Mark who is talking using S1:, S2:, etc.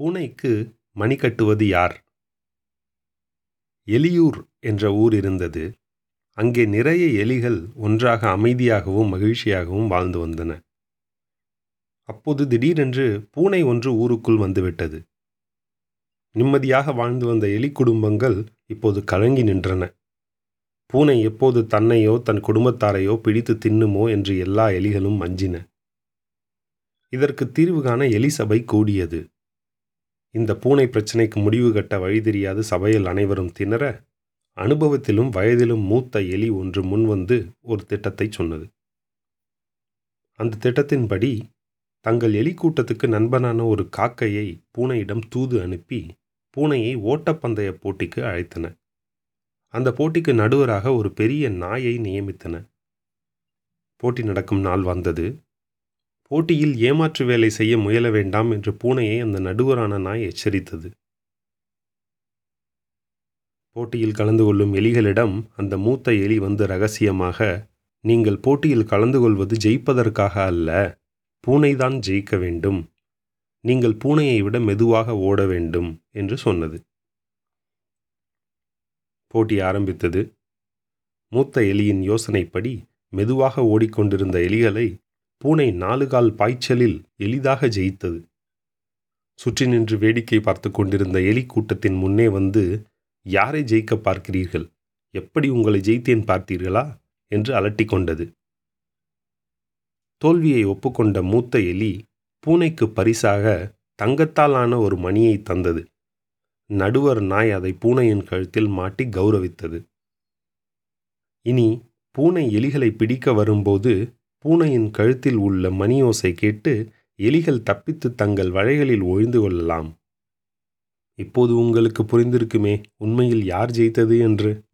S1: பூனைக்கு மணி கட்டுவது யார்? எலியூர் என்ற ஊர் இருந்தது. அங்கே நிறைய எலிகள் ஒன்றாக அமைதியாகவும் மகிழ்ச்சியாகவும் வாழ்ந்து வந்தன. அப்போது திடீரென்று பூனை ஒன்று ஊருக்குள் வந்துவிட்டது. நிம்மதியாக வாழ்ந்து வந்த எலி குடும்பங்கள் இப்போது கலங்கி நின்றன. பூனை எப்போது தன்னையோ தன் குடும்பத்தாரையோ பிடித்து தின்னுமோ என்று எல்லா எலிகளும் அஞ்சின. இதற்கு தீர்வு காண எலி சபை கூடியது. இந்த பூனை பிரச்சினைக்கு முடிவு கட்ட வழி தெரியாது சபையில் அனைவரும் திணற அனுபவத்திலும் வயதிலும் மூத்த எலி ஒன்று முன்வந்து ஒரு திட்டத்தை சொன்னது. அந்த திட்டத்தின்படி தங்கள் எலி கூட்டத்துக்கு நண்பனான ஒரு காக்கையை பூனையிடம் தூது அனுப்பி பூனையை ஓட்டப்பந்தய போட்டிக்கு அழைத்தன. அந்த போட்டிக்கு நடுவராக ஒரு பெரிய நாயை நியமித்தன. போட்டி நடக்கும் நாள் வந்தது. போட்டியில் ஏமாற்று வேலை செய்ய முயல வேண்டாம் என்று பூனையை அந்த நடுவரான நாய் எச்சரித்தது. போட்டியில் கலந்து கொள்ளும் எலிகளிடம் அந்த மூத்த எலி வந்து ரகசியமாக நீங்கள் போட்டியில் கலந்து கொள்வது ஜெயிப்பதற்காக அல்ல பூனைதான் ஜெயிக்க வேண்டும். நீங்கள் பூனையை விட மெதுவாக ஓட வேண்டும் என்று சொன்னது. போட்டி ஆரம்பித்தது. மூத்த எலியின் யோசனைப்படி மெதுவாக ஓடிக்கொண்டிருந்த எலிகளை பூனை நாலு கால் பாய்ச்சலில் எளிதாக ஜெயித்தது. சுற்றி நின்று வேடிக்கை பார்த்து கொண்டிருந்த எலி கூட்டத்தின் முன்னே வந்து யாரை ஜெயிக்க பார்க்கிறீர்கள்? எப்படி உங்களை ஜெயித்தேன் பார்த்தீர்களா? என்று அலட்டி கொண்டது. தோல்வியை ஒப்புக்கொண்ட மூத்த எலி பூனைக்கு பரிசாக தங்கத்தால் ஆன ஒரு மணியை தந்தது. நடுவர் நாய் அதை பூனையின் கழுத்தில் மாட்டி கௌரவித்தது. இனி பூனை எலிகளை பிடிக்க வரும்போது பூனையின் கழுத்தில் உள்ள மணியோசை கேட்டு எலிகள் தப்பித்து தங்கள் வலைகளில் ஒழிந்து கொள்ளலாம். இப்போது உங்களுக்கு புரிந்திருக்குமே உண்மையில் யார் ஜெயித்தது என்று?